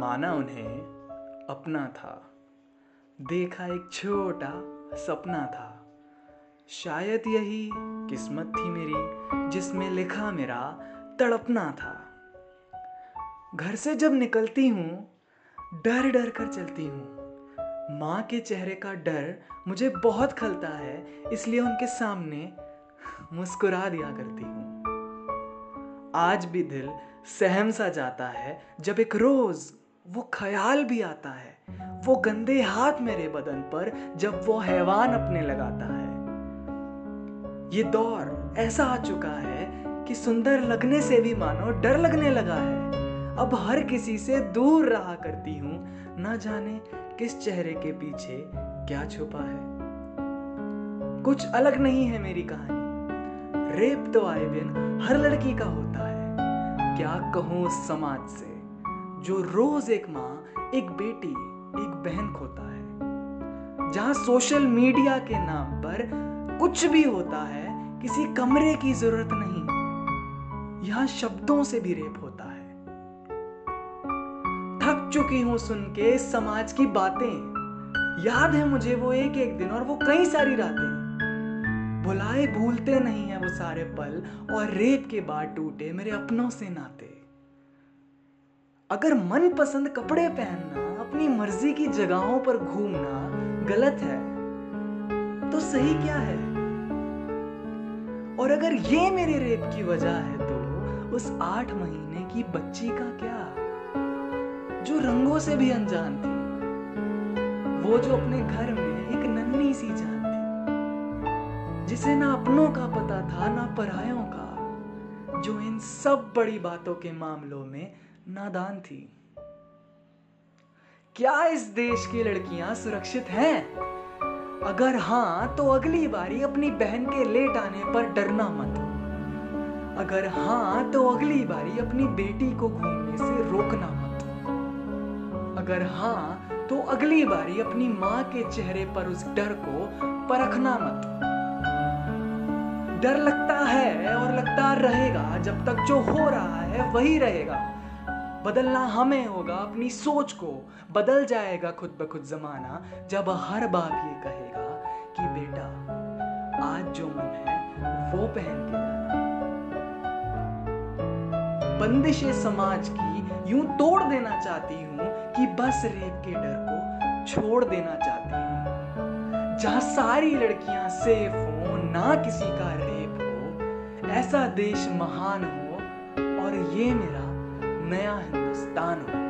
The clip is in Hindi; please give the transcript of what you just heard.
माना उन्हें अपना था। देखा एक छोटा सपना था। शायद यही किस्मत थी मेरी, जिसमें लिखा मेरा तड़पना था। घर से जब निकलती हूँ, डर डर कर चलती हूँ। माँ के चेहरे का डर मुझे बहुत खलता है, इसलिए उनके सामने मुस्कुरा दिया करती हूँ। आज भी दिल सहम सा जाता है, जब एक रोज वो ख्याल भी आता है। वो गंदे हाथ मेरे बदन पर जब वो हैवान अपने लगाता है। ये दौर ऐसा आ चुका है कि सुंदर लगने से भी मानो डर लगने लगा है। अब हर किसी से दूर रहा करती हूँ, ना जाने किस चेहरे के पीछे क्या छुपा है। कुछ अलग नहीं है मेरी कहानी। रेप तो आए दिन हर लड़की का होता है। क्या कहूँ समाज से? जो रोज एक माँ, एक बेटी, एक बहन खोता है। जहाँ सोशल मीडिया के नाम पर कुछ भी होता है, किसी कमरे की ज़रूरत नहीं, यहाँ शब्दों से भी रेप होता है। थक चुकी हूँ सुन के समाज की बातें। याद है मुझे वो एक एक दिन और वो कई सारी रातें। भुलाए भूलते नहीं है वो सारे पल और रेप के बाद टूटे मेरे अपनों से नाते। अगर मन पसंद कपड़े पहनना, अपनी मर्ज़ी की जगहों पर घूमना गलत है तो सही क्या है? और अगर ये मेरे रेप की वजह है तो उस आठ महीने की बच्ची का क्या? जो रंगों से भी अनजान थी, वो जो अपने घर में एक नन्ही सी जान थी, जिसे ना अपनों का पता था, ना परायों का, जो इन सब बड़ी बातों के मामलों में नादान थी। क्या इस देश की लड़कियाँ सुरक्षित हैं? अगर हाँ तो अगली बारी अपनी बहन के लेट आने पर डरना मत। अगर हाँ तो अगली बारी अपनी बेटी को घूमने से रोकना मत। अगर हाँ तो अगली बारी अपनी माँ के चेहरे पर उस डर को परखना मत। डर लगता है और लगता रहेगा, जब तक जो हो रहा है वही रहेगा। बदलना हमें होगा, अपनी सोच को बदल जाएगा खुद ब खुद जमाना, जब हर बाप ये कहेगा कि बेटा, आज जो मन है, वो पहन के बंदिश समाज की यूँ तोड़ देना चाहती हूँ कि बस रेप के डर को छोड़ देना चाहती हूँ। जहाँ सारी लड़कियाँ सेफ़ हो, ना किसी का रेप हो, ऐसा देश महान हो, और ये मेरा नया हिंदुस्तान हो।